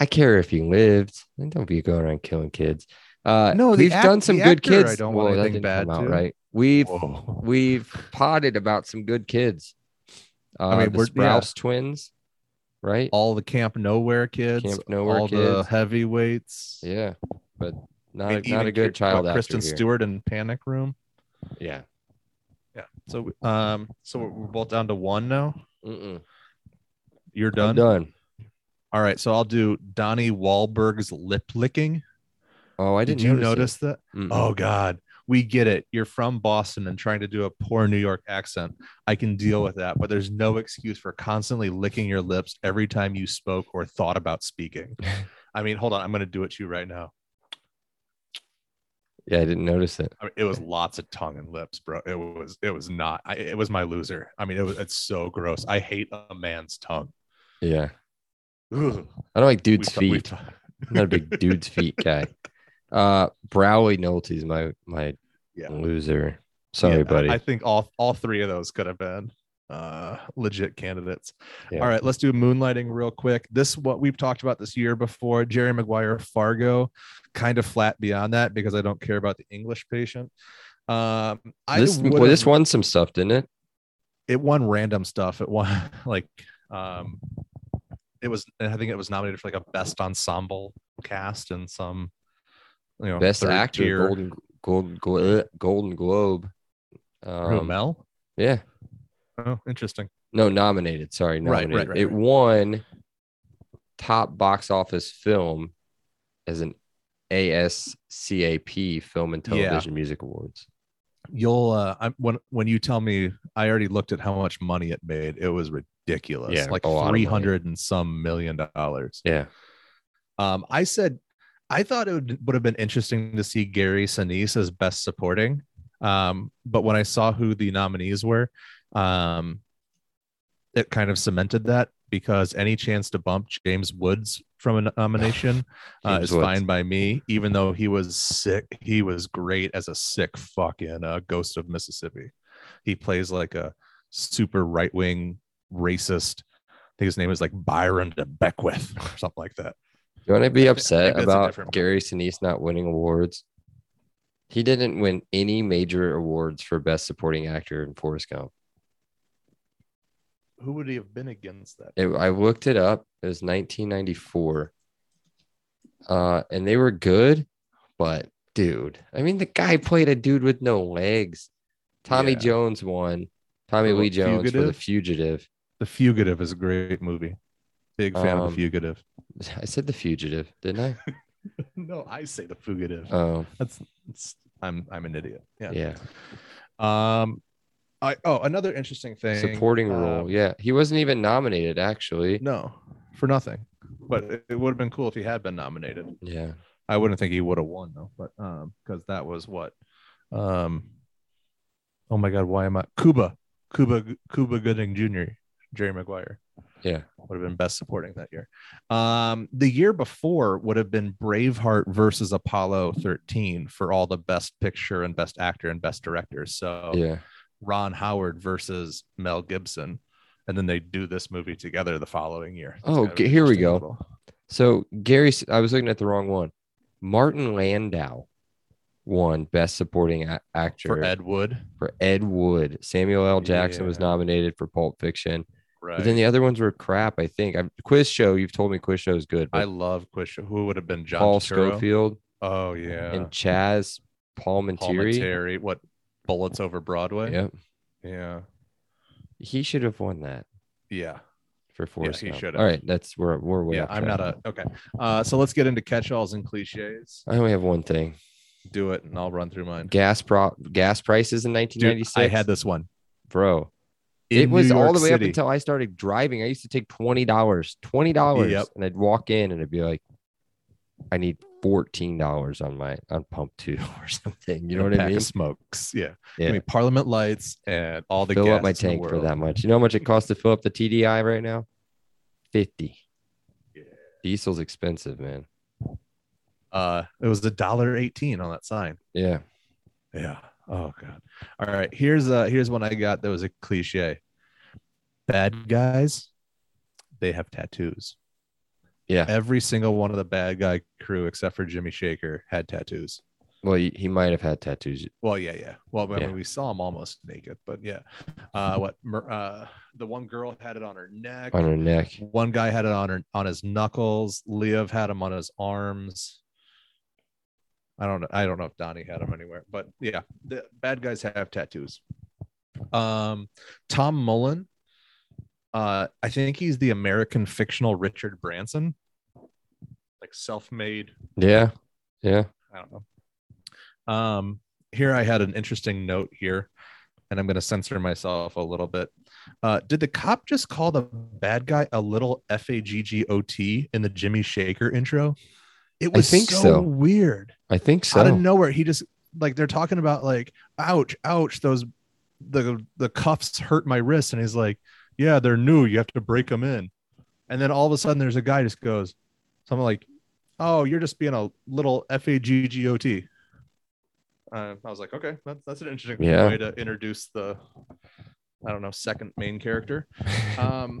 S2: I care if you lived. And Don't be going around killing kids. Uh
S1: No, the
S2: we've
S1: act-
S2: done some good
S1: actor, I
S2: kids.
S1: don't want
S2: Whoa, that
S1: anything bad,
S2: out right. We've
S1: Whoa. <laughs>
S2: we've potted about some good kids. Uh,
S1: mean,
S2: the
S1: we're- yeah.
S2: Sprouse twins, right?
S1: All the Camp Nowhere kids,
S2: Camp Nowhere
S1: all the
S2: kids.
S1: heavyweights.
S2: yeah, but not a, not a good child
S1: Kristen
S2: here.
S1: Stewart in Panic Room.
S2: Yeah.
S1: Yeah. So um, so we're both down to one now.
S2: Mm-mm.
S1: You're
S2: I'm
S1: done. All right. So I'll do Donnie Wahlberg's lip licking.
S2: Oh, I
S1: Did
S2: didn't
S1: you notice that?
S2: that?
S1: Oh God, we get it. You're from Boston and trying to do a poor New York accent. I can deal with that, but there's no excuse for constantly licking your lips every time you spoke or thought about speaking. <laughs> I mean, hold on, I'm going to do it to you right now.
S2: yeah, I didn't notice it.
S1: I mean, it was lots of tongue and lips, bro. It was, it was not. I, it was my loser. I mean, it was. It's so gross. I hate a man's tongue.
S2: Yeah,
S1: Ugh.
S2: I don't like dude's
S1: We've
S2: feet. I'm not a big dude's feet guy. <laughs> Uh, Brawley Nolte's my my
S1: Yeah.
S2: loser. Sorry,
S1: Yeah,
S2: buddy.
S1: I think all all three of those could have been uh legit candidates.
S2: Yeah.
S1: All right, let's do moonlighting real quick. This what we've talked about this year before. Jerry Maguire, Fargo, kind of flat beyond that because I don't care about the English patient. Um, I
S2: this well, this won some stuff, didn't it?
S1: it won random stuff. It won <laughs> like um, it was I think it was nominated for like a best ensemble cast and some you know
S2: Best actor,
S1: tier-
S2: Golden Golden Glo- Golden Globe. Um,
S1: Mel.
S2: yeah,
S1: Oh, interesting.
S2: no, nominated. Sorry,
S1: Right, right,
S2: nominated.
S1: right,
S2: it won top box office film as an ASCAP Film and
S1: Yeah.
S2: Television Music Awards.
S1: You'll uh I, when when you tell me I already looked at how much money it made, it was ridiculous.
S2: Yeah,
S1: like
S2: a lot of money.
S1: 300 and some million dollars.
S2: Yeah,
S1: Um, I said I thought it would, would have been interesting to see Gary Sinise as best supporting. Um, but when I saw who the nominees were, um, it kind of cemented that because any chance to bump James Woods from a nomination <sighs> uh, is
S2: Woods.
S1: fine by me, even though he was sick. He was great as a sick fucking uh, ghost of Mississippi. He plays like a super right wing racist. I think his name is like Byron de Beckwith <laughs> or something like that.
S2: you want to be upset
S1: think that's a
S2: about Gary Sinise not winning awards? He didn't win any major awards for best supporting actor in Forrest Gump.
S1: Who would he have been against that?
S2: It, I looked it up. It was 1994. Uh, and they were good, but dude, I mean, the guy played a dude with no legs. Tommy
S1: Yeah.
S2: Jones won. Tommy Lee
S1: what,
S2: Jones for the
S1: Fugitive? The Fugitive is a great movie. Big fan of
S2: Um,
S1: The Fugitive.
S2: I said the Fugitive, didn't I? <laughs>
S1: no, I say The Fugitive.
S2: Oh,
S1: That's it's, I'm I'm an idiot. Yeah.
S2: yeah.
S1: Um, I oh another interesting thing.
S2: Supporting
S1: um,
S2: role. Yeah. He wasn't even nominated, actually.
S1: No, for nothing. But it, it would have been cool if he had been nominated.
S2: Yeah.
S1: I wouldn't think he would have won though. But um, because that was what, um, oh my God, why am I Cuba, Cuba, Cuba Gooding Jr., Jerry Maguire.
S2: Yeah.
S1: would have been best supporting that year. Um, the year before would have been Braveheart versus Apollo 13 for all the best picture and best actor and best director. So
S2: Yeah.
S1: Ron Howard versus Mel Gibson, and then they do this movie together the following year. It's
S2: Oh,
S1: kind of
S2: here we go.
S1: little-
S2: So Gary, I was looking at the wrong one. Martin Landau won Best Supporting a- Actor
S1: for Ed Wood.
S2: for Ed Wood. Samuel L. Jackson was nominated for Pulp Fiction,
S1: Right.
S2: but then the other ones were crap. I think. I'm, Quiz Show. You've told me Quiz Show is good.
S1: I love Quiz Show. Who would have been John
S2: Paul
S1: Turturro?
S2: Scofield
S1: Oh yeah.
S2: and Chazz
S1: Paul
S2: Palminteri.
S1: Materi. What bullets over Broadway?
S2: Yep,
S1: Yeah.
S2: he should have won that
S1: Yeah.
S2: for Forrest
S1: he should
S2: All right, that's we're we're way
S1: Yeah. I'm not a okay. Uh, so let's get into catch-alls and cliches.
S2: I only have one thing.
S1: Do it, and I'll run through mine.
S2: Gas pro gas prices in
S1: Dude,
S2: 1996.
S1: I had this one.
S2: bro. It was all the way up until I started driving. I used to take twenty dollars, twenty dollars,
S1: Yep.
S2: and I'd walk in and I'd be like, I need fourteen dollars on my on pump two <laughs> or something. You know
S1: a
S2: what I
S1: pack
S2: mean?
S1: Of smokes. Yeah.
S2: Yeah.
S1: Give me Parliament lights and all the
S2: fill up my tank for that much. You know how much it costs to fill up the TDI right now? Fifty.
S1: Yeah.
S2: Diesel's expensive, man.
S1: Uh, it was a dollar eighteen on that sign.
S2: Yeah.
S1: Yeah. Oh god. All right. Here's uh here's one I got that was a cliche. Bad guys, they have tattoos.
S2: Yeah.
S1: Every single one of the bad guy crew except for Jimmy Shaker had tattoos.
S2: Well, he, he might have had tattoos.
S1: Well, yeah, yeah. Well, I mean,
S2: Yeah.
S1: we saw him almost naked, but yeah. Uh, what? Uh, the one girl had it on her neck.
S2: on her neck.
S1: One guy had it on her on his knuckles. Liev had him on his arms. I don't know. I don't know if Donnie had him anywhere, but yeah, the bad guys have tattoos. Um, Tom Mullen. Uh, I think he's the American fictional Richard Branson, like self-made
S2: Yeah. Yeah.
S1: I don't know. Um, here I had an interesting note here, and I'm going to censor myself a little bit. Uh, did the cop just call the bad guy a little F A G G O T in the Jimmy Shaker intro? It was
S2: think
S1: so,
S2: so.
S1: weird.
S2: I think so.
S1: Out of nowhere, he just like they're talking about like, ouch, ouch, those the the cuffs hurt my wrist, and he's like, yeah, they're new. You have to break them in, and then all of a sudden, there's a guy just goes something like, oh, you're just being a little F A G G O T. Uh, I was like, okay, that's that's an interesting
S2: Yeah.
S1: way to introduce the, I don't know, second main character. <laughs> Um,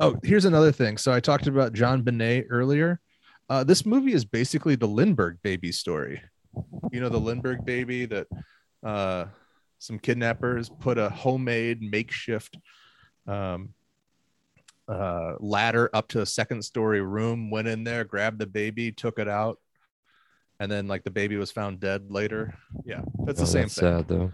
S1: oh, here's another thing. So I talked about JonBenét earlier. Uh, this movie is basically the Lindbergh baby story. You know, the Lindbergh baby that uh, some kidnappers put a homemade makeshift um, uh, ladder up to a second story room, went in there, grabbed the baby, took it out, and then like the baby was found dead later. Yeah, it's
S2: Oh,
S1: the same
S2: that's
S1: thing
S2: sad though.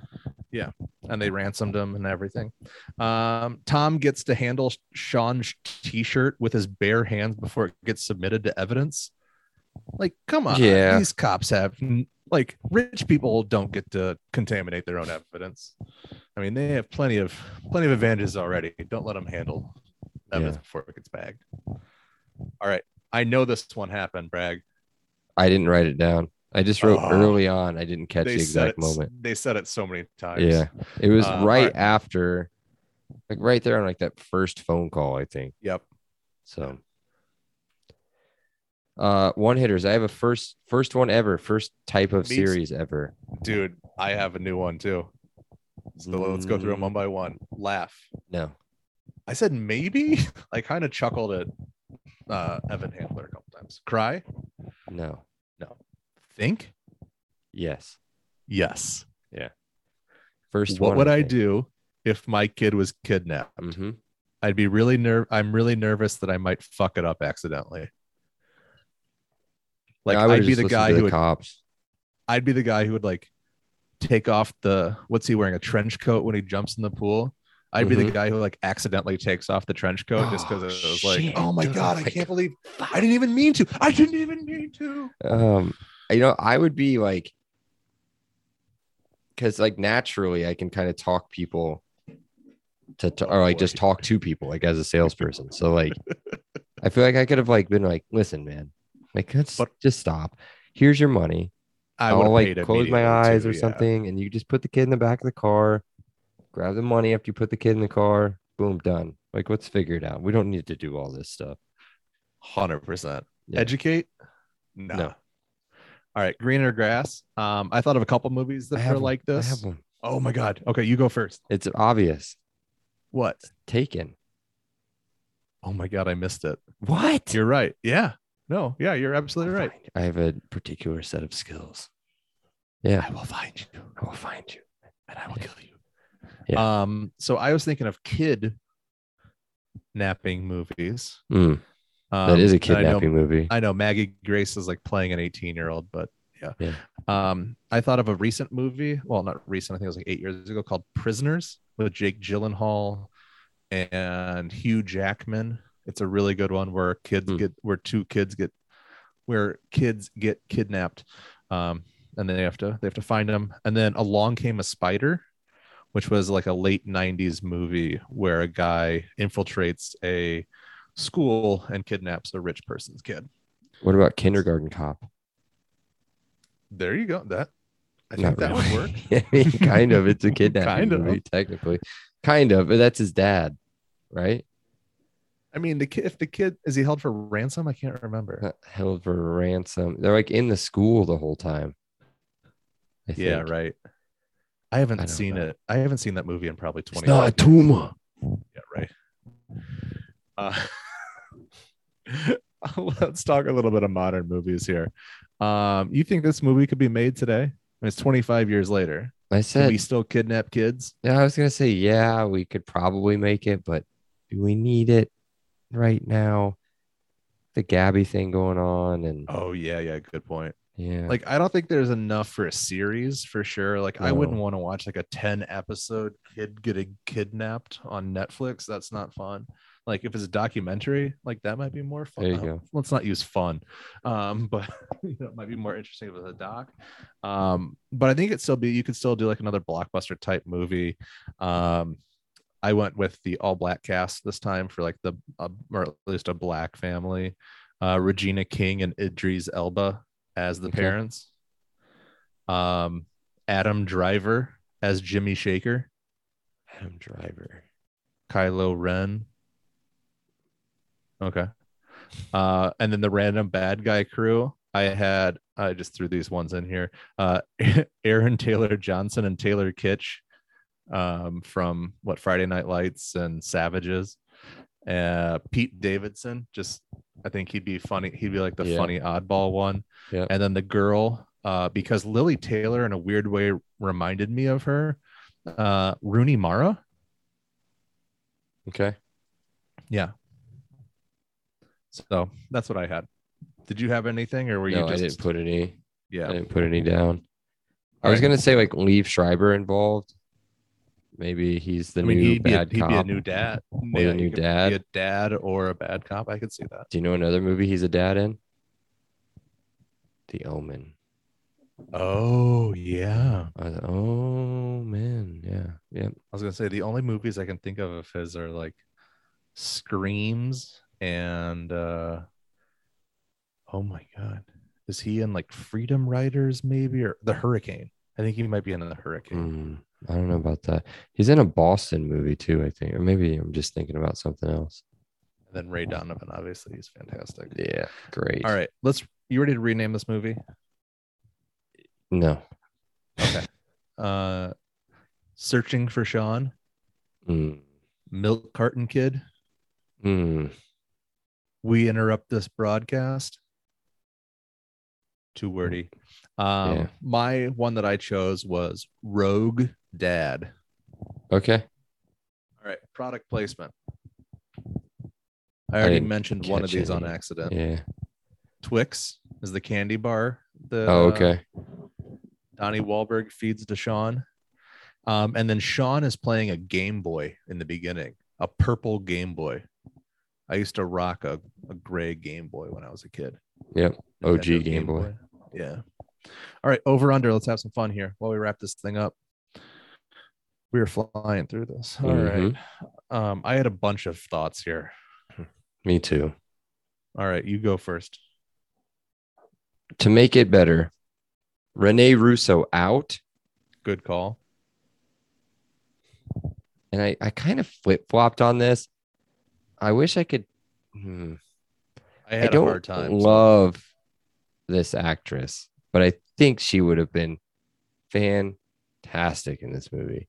S1: And they ransomed him and everything. Um, Tom gets to handle Sean's t-shirt with his bare hands before it gets submitted to evidence. Like, come on,
S2: Yeah.
S1: these cops have like rich people don't get to contaminate their own evidence. I mean, they have plenty of plenty of advantages already. Don't let them handle evidence
S2: Yeah.
S1: before it gets bagged. All right, I know this one happened, Bragg.
S2: I didn't write it down. I just wrote
S1: Oh.
S2: early on. I didn't catch the exact
S1: it,
S2: moment.
S1: They said it so many times.
S2: Yeah. It was
S1: Uh,
S2: right
S1: right.
S2: after, like right there on like that first phone call, I think.
S1: Yep.
S2: So uh one hitters. I have a first first one ever, first type of
S1: Me
S2: series ever.
S1: Dude, I have a new one too. So let's go through them
S2: Mm.
S1: one by one. Laugh.
S2: No.
S1: I said maybe. <laughs> I kind of chuckled at uh, Evan Handler a couple times. Cry.
S2: No.
S1: Think.
S2: Yes.
S1: Yes. Yeah.
S2: First
S1: what
S2: one.
S1: would I do if my kid was kidnapped?
S2: hmm
S1: I'd be really nerve. I'm really nervous that I might fuck it up accidentally. Like
S2: I would
S1: I'd be the guy who would.
S2: cops.
S1: I'd be the guy who would like take off the. What's he wearing? A trench coat when he jumps in the pool. I'd be the
S2: Mhm.
S1: guy who like accidentally takes off the trench coat just because
S2: Oh,
S1: it was like, oh my
S2: Oh
S1: god, I can't believe I didn't even mean to. I didn't even mean to.
S2: Um, you know, I would be like, because like naturally, I can kind of talk people to, to or like just talk to people, like as a salesperson. So like, I feel like I could have like been like, listen, man, like let's
S1: But-
S2: just stop. Here's your money.
S1: I
S2: I'll like close my eyes or
S1: yeah.
S2: something, and you just put the kid in the back of the car, grab the money after you put the kid in the car. Boom, done. Like let's figure it out. We don't need to do all this stuff.
S1: Hundred percent. Educate? No.
S2: No.
S1: All right, greener grass. Um, I thought of a couple movies that
S2: I
S1: were
S2: have one.
S1: like
S2: I
S1: this.
S2: have one.
S1: Oh my god. Okay, you go first.
S2: It's obvious.
S1: What?
S2: Taken.
S1: Oh my god, I missed it.
S2: What?
S1: You're right. Yeah. No, yeah, you're absolutely right.
S2: I have a particular set of skills. Yeah,
S1: I will find you
S2: I will find you.
S1: and I will kill you.
S2: Yeah.
S1: Um, so I was thinking of kid napping movies.
S2: Mm,
S1: Um,
S2: that is a
S1: and I know-
S2: kidnapping movie.
S1: I know Maggie Grace is like playing an 18 year old, but yeah.
S2: Yeah.
S1: Um, I thought of a recent movie. Well, not recent. I think it was like eight years ago called Prisoners with Jake Gyllenhaal and Hugh Jackman. It's a really good one where kids
S2: Hmm.
S1: get where two kids get where kids get kidnapped, um, and then they have to they have to find them. And then Along Came a Spider, which was like a late 90s movie where a guy infiltrates a school and kidnaps a rich person's kid.
S2: what about Kindergarten Cop?
S1: There you go. That I think
S2: Not
S1: that
S2: really.
S1: would work. <laughs>
S2: I mean, kind of. It's a <laughs> kidnapping
S1: Kind of.
S2: movie, technically. Kind of, but that's his dad, right?
S1: I mean, the kid if the kid is he held for ransom? I can't remember.
S2: Not held for ransom. They're like in the school the whole time. I
S1: Yeah, right. I haven't
S2: I
S1: seen
S2: know.
S1: it. I haven't seen that movie in probably
S2: It's
S1: 20
S2: not a tumor.
S1: Yeah, right. Uh, <laughs> let's talk a little bit of modern movies here. Um, you think this movie could be made today? I mean, it's 25 years later.
S2: I
S1: Can
S2: said,
S1: we still kidnap kids?
S2: yeah, I was gonna say, yeah, we could probably make it, but do we need it right now? The Gabby thing going on, and
S1: Oh yeah, yeah, good point.
S2: yeah,
S1: Like I don't think there's enough for a series for sure. Like I wouldn't want to watch like a 10 episode kid getting kidnapped on Netflix. That's not fun. Like if it's a documentary, like that might be more fun.
S2: There you
S1: Uh,
S2: go.
S1: Let's not use fun. Um, <laughs> but you know, it might be more interesting if it's a doc. Um, but I think it still be you could still do like another blockbuster type movie. Um, I went with the all black cast this time for like the uh, or at least a black family. Uh, Regina King and Idris Elba as the
S2: Okay.
S1: parents. Um, Adam Driver as Jimmy Shaker.
S2: Adam Driver.
S1: Kylo Ren. Okay. Uh, and then the random bad guy crew. I had I just threw these ones in here. Uh, <laughs> Aaron Taylor Johnson and Taylor Kitsch, um, from what Friday Night Lights and Savages. Uh, Pete Davidson, just I think he'd be funny. He'd be like the
S2: Yeah.
S1: funny oddball one.
S2: Yeah.
S1: And then the girl, uh, because Lili Taylor in a weird way reminded me of her. Uh, Rooney Mara.
S2: Okay.
S1: Yeah. So that's what I had. Did you have anything, or were you
S2: no,
S1: just
S2: I didn't put any.
S1: Yeah, I
S2: didn't put any down. I was
S1: right.
S2: gonna say like Liev Schreiber involved. Maybe he's the
S1: I mean,
S2: new
S1: he'd be, a,
S2: bad
S1: he'd be a new dad.
S2: Maybe
S1: a
S2: new dad.
S1: A dad or a bad cop. I could see that.
S2: Do you know another movie he's a dad in? The Omen.
S1: Oh yeah.
S2: Was, oh man, yeah, yep.
S1: I was gonna say the only movies I can think of of his are like Screams and uh oh my god. Is he in like Freedom Riders maybe or The Hurricane? I think he might be in the Hurricane.
S2: Mm, I don't know about that. He's in a Boston movie too, I think, or maybe I'm just thinking about something else.
S1: And then Ray Donovan, obviously, he's fantastic.
S2: Yeah, great.
S1: All right, let's. You ready to rename this movie?
S2: No.
S1: Okay. <laughs> uh, searching for Sean,
S2: Mm,
S1: Milk Carton Kid.
S2: mm,
S1: We interrupt this broadcast. Too wordy. Um,
S2: Yeah.
S1: my one that I chose was Rogue Dad.
S2: okay.
S1: All right, product placement. I already
S2: didn't
S1: mentioned one of these on accident.
S2: Yeah.
S1: Twix is the candy bar. The
S2: Oh, okay.
S1: Donnie Wahlberg feeds to Sean. Um, and then Sean is playing a Game Boy in the beginning, a purple Game Boy. I used to rock a, a gray Game Boy when I was a kid.
S2: Yep. OG
S1: Nintendo
S2: Game Boy.
S1: Yeah. All right, over under. Let's have some fun here while we wrap this thing up. We are flying through this. All right.
S2: Mm-hmm.
S1: Um, I had a bunch of thoughts here.
S2: Me too.
S1: All right, you go first.
S2: To make it better, Rene Russo out.
S1: Good call.
S2: and I, I kind of flip flopped on this. I wish I could. hmm,
S1: I
S2: I
S1: had a
S2: don't
S1: hard time. so-
S2: love this actress, but I think she would have been fantastic in this movie.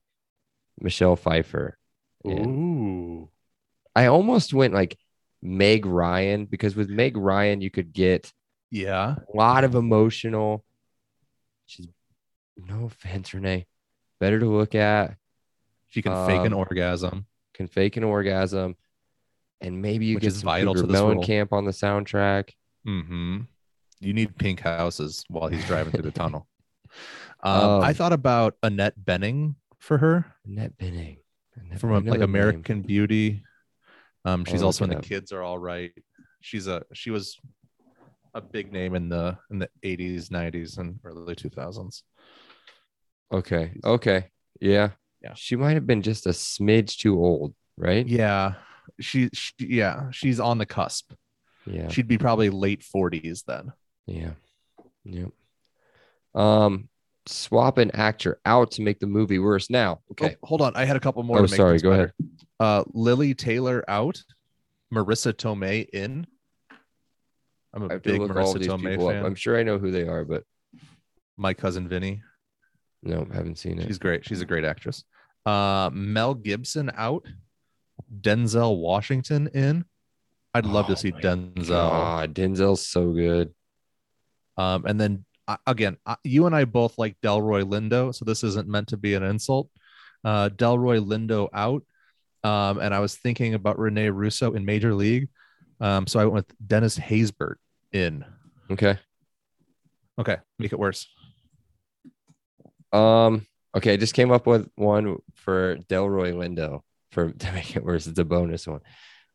S2: Michelle Pfeiffer.
S1: Ooh.
S2: I almost went like Meg Ryan because with Meg Ryan you could get
S1: Yeah.
S2: a lot of emotional. She's no offense, Rene. Better to look at.
S1: She can fake an
S2: Um,
S1: orgasm.
S2: Can fake an orgasm, and maybe you
S1: Which
S2: get
S1: is vital to this role.
S2: camp on the soundtrack.
S1: Mm-hmm. You need pink houses while he's driving through the tunnel. Um, <laughs>
S2: Um,
S1: I thought about Annette Bening for her
S2: Annette Bening. Annette-
S1: from a, like
S2: the name.
S1: American Beauty. Um, she's
S2: I'll
S1: also in the
S2: up.
S1: kids are all right. She's a she was a big name in the in the 80s, 90s, and early 2000s.
S2: Okay. Okay. Yeah.
S1: Yeah.
S2: She might have been just a smidge too old, right?
S1: Yeah, she, she yeah she's on the cusp.
S2: Yeah.
S1: She'd be probably late 40s then.
S2: Yeah. Yep. Um, swap an actor out to make the movie worse. Now, okay.
S1: Oh, hold on, I had a couple more.
S2: Oh,
S1: to make
S2: sorry, go
S1: better. Uh, Lili Taylor out, Marisa Tomei in. I'm a
S2: I have to
S1: big
S2: Marisa
S1: Tomei
S2: up.
S1: fan.
S2: I'm sure I know who they are, but
S1: My cousin Vinny.
S2: no, haven't seen it.
S1: She's great. She's a great actress. Uh, Mel Gibson out. Denzel Washington in. I'd love to
S2: Oh
S1: see
S2: my
S1: Denzel.
S2: God, Denzel's so good.
S1: Um, and then uh, again, uh, you and I both like Delroy Lindo, so this isn't meant to be an insult. Uh, Delroy Lindo out. Um, and I was thinking about Rene Russo in Major League. Um, so I went with Dennis Haysbert in.
S2: Okay.
S1: Okay, make it worse.
S2: Um. Okay, I just came up with one for Delroy Lindo for <laughs> to make it worse. It's a bonus one.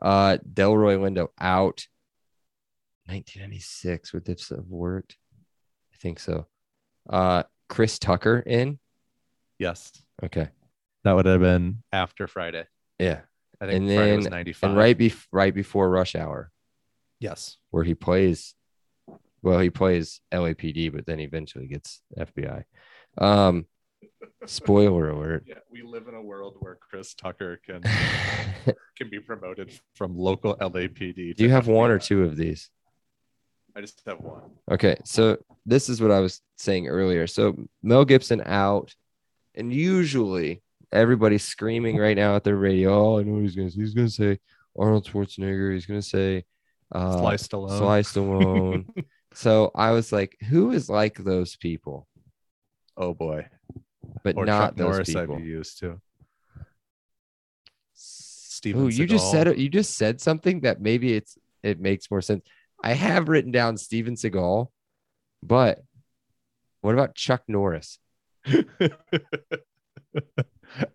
S2: Uh, Delroy Lindo out. 1996. Would this have worked? I think so. Uh, Chris Tucker in.
S1: Yes,
S2: Okay.
S1: that would have been after Friday.
S2: Yeah.
S1: I think
S2: And
S1: Friday was
S2: then-
S1: 95.
S2: And right bef- right before Rush Hour,
S1: Yes.
S2: where he plays. Well, he plays LAPD, but then eventually gets FBI. Um, spoiler alert.
S1: Yeah, we live in a world where Chris Tucker can <laughs> can be promoted from local LAPD.
S2: Do you have one or two of these?
S1: I just have one.
S2: Okay, so this is what I was saying earlier. So Mel Gibson out, and usually everybody's screaming right now at their radio. Oh, I know what he's gonna say. He's gonna say Arnold Schwarzenegger. He's gonna say uh,
S1: Sly Stallone.
S2: Sly Stallone. <laughs> so I was like, who is like those people,
S1: Oh boy.
S2: But
S1: Or
S2: not
S1: Chuck
S2: those
S1: Norris
S2: people?
S1: I've used to. Steven
S2: Oh, you just said. You just said something that maybe it's it makes more sense. I have written down Steven Seagal, but what about Chuck Norris? <laughs>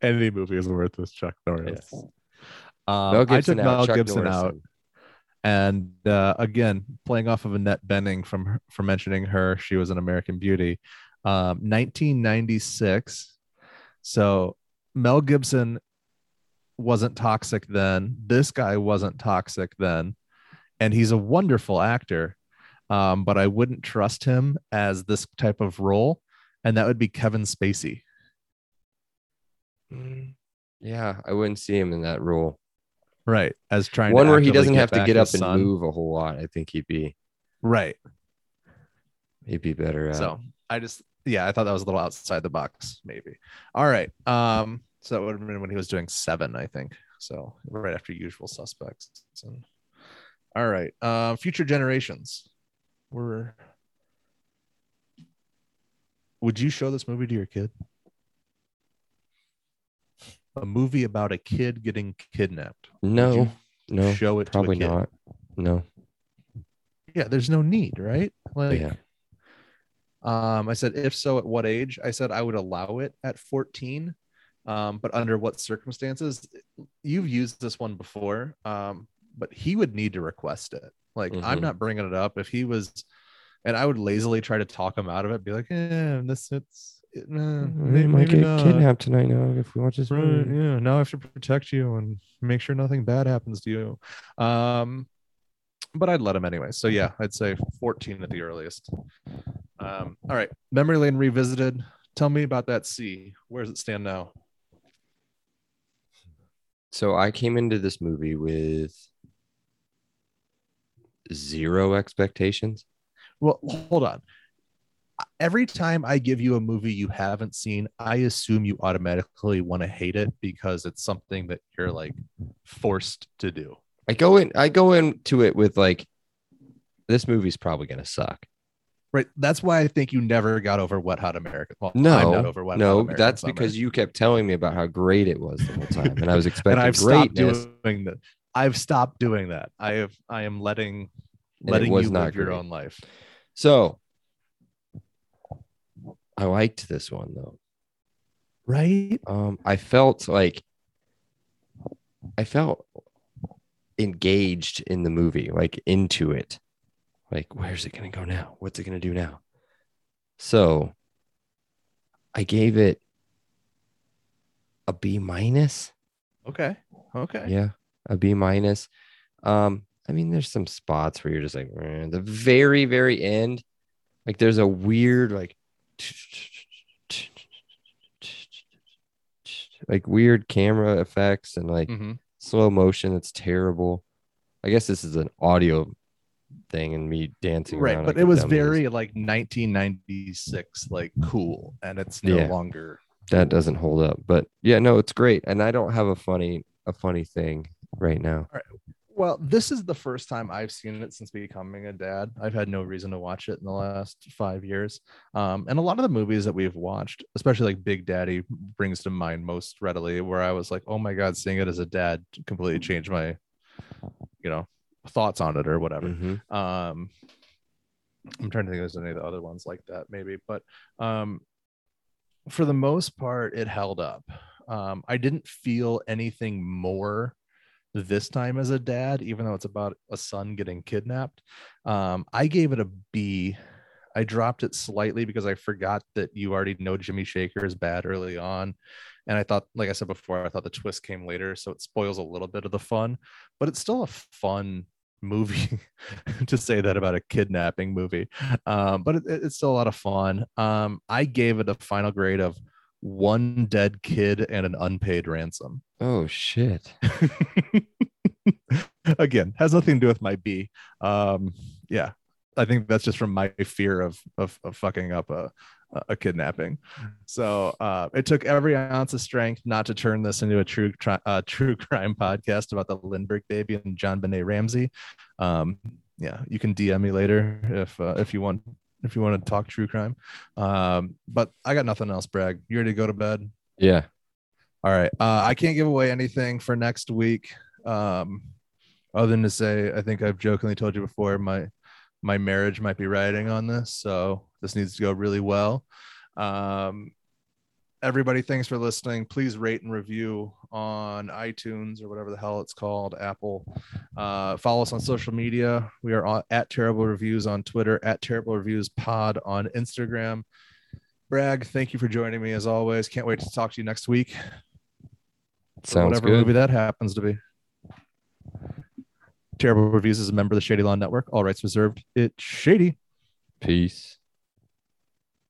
S1: Any movie is worth with Chuck Norris.
S2: Yes.
S1: Um,
S2: Mel
S1: I took
S2: out.
S1: Mel
S2: Chuck
S1: Gibson
S2: Norris
S1: out, and uh, again, playing off of Annette Bening from from mentioning her, she was an American Beauty, um, 1996. So Mel Gibson wasn't toxic then. This guy wasn't toxic then, and he's a wonderful actor. Um, but I wouldn't trust him as this type of role, and that would be Kevin Spacey.
S2: Mm, Yeah, I wouldn't see him in that role.
S1: Right, as trying
S2: One
S1: to
S2: where he doesn't have to get up and
S1: son.
S2: move a whole lot. I think he'd be
S1: Right.
S2: he'd be better at.
S1: So I just yeah, I thought that was a little outside the box, maybe. All right. Um, so that would have been when he was doing seven, I think. So right after usual suspects. And, all right. Uh, future generations. We're would you show this movie to your kid? A movie about a kid getting kidnapped.
S2: no, no,
S1: show it
S2: probably
S1: to a kid.
S2: not. No,
S1: Yeah, there's no need, right? Like
S2: yeah,
S1: Um, I said, if so, at what age? I said I would allow it at 14, um, but under what circumstances? You've used this one before, um, but he would need to request it. Like, I'm
S2: Mhm.
S1: not bringing it up. If he was, and I would lazily try to talk him out of it, be like, eh, this, it's, it, eh, may-
S2: we might
S1: maybe
S2: get
S1: not.
S2: kidnapped tonight now if we watch this
S1: Right,
S2: movie.
S1: yeah. Now I have to protect you and make sure nothing bad happens to you. Um, but I'd let him anyway. So yeah, I'd say 14 at the earliest. Um, all right. Memory Lane revisited. Tell me about that C. Where does it stand now?
S2: So I came into this movie with zero expectations.
S1: Well, hold on. every time I give you a movie you haven't seen, I assume you automatically want to hate it because it's something that you're like forced to do.
S2: I go in I go into it with like this movie's probably gonna suck.
S1: Right. That's why I think you never got over Wet Hot American. Well,
S2: No,
S1: over Wet Hot
S2: no,
S1: American
S2: that's
S1: Summer.
S2: because you kept telling me about how great it was the whole time, and I was <laughs>
S1: and
S2: expecting
S1: I've stopped
S2: greatness.
S1: doing that. I've stopped doing that. I have. I am letting letting you live your own life.
S2: So I liked this one though.
S1: Right.
S2: Um, I felt like I felt engaged in the movie, like into it. Like, where's it gonna go now? What's it gonna do now? So I gave it a B minus.
S1: Okay. Okay.
S2: Yeah, a B minus. Um, I mean, there's some spots where you're just like, "Eh." the very, very end, like there's a weird like like weird camera effects and like
S1: Mhm.
S2: Slow motion that's terrible. I guess this is an audio thing and me dancing
S1: Right.
S2: around
S1: But
S2: like
S1: it was
S2: dumbass.
S1: very like 1996, like cool, and it's no
S2: Yeah.
S1: longer.
S2: that doesn't hold up. But yeah, no, it's great. And I don't have a funny a funny thing right now.
S1: Well, this is the first time I've seen it since becoming a dad. I've had no reason to watch it in the last five years. Um, and a lot of the movies that we've watched, especially like Big Daddy, brings to mind most readily. Where I was like, "Oh my god, seeing it as a dad completely changed my, you know, thoughts on it or whatever."
S2: Mhm.
S1: Um, I'm trying to think if there's any of the other ones like that, maybe, but um, for the most part, it held up. Um, I didn't feel anything more this time as a dad, even though it's about a son getting kidnapped. Um, I gave it a B. I dropped it slightly because I forgot that you already know Jimmy Shaker is bad early on. And I thought, like I said before, I thought the twist came later. So it spoils a little bit of the fun, but it's still a fun movie <laughs> to say that about a kidnapping movie. Um, but it, it's still a lot of fun. Um, I gave it a final grade of one dead kid and an unpaid ransom.
S2: Oh shit. <laughs>
S1: Again, has nothing to do with my B. Um, yeah, I think that's just from my fear of of, of fucking up a a kidnapping. So uh, it took every ounce of strength not to turn this into a true tri- uh, true <laughs> crime podcast about the Lindbergh baby and JonBenét Ramsey. Um, yeah, you can DM me later if uh, if you want if you want to talk true crime. Um, but I got nothing else, Bragg. You ready to go to bed?
S2: Yeah.
S1: All right. Uh, I can't give away anything for next week. Um, other than to say, I think I've jokingly told you before, my my marriage might be riding on this, so this needs to go really well. Um, everybody, thanks for listening. Please rate and review on iTunes or whatever the hell it's called, Apple. Uh, follow us on social media. We are on, at Terrible Reviews on Twitter, at Terrible Reviews Pod on Instagram. Bragg, thank you for joining me as always. Can't wait to talk to you next week.
S2: Sounds
S1: whatever
S2: good.
S1: movie that happens to be. Terrible Reviews is a member of the Shady Law Network. All rights reserved. It's shady.
S2: Peace.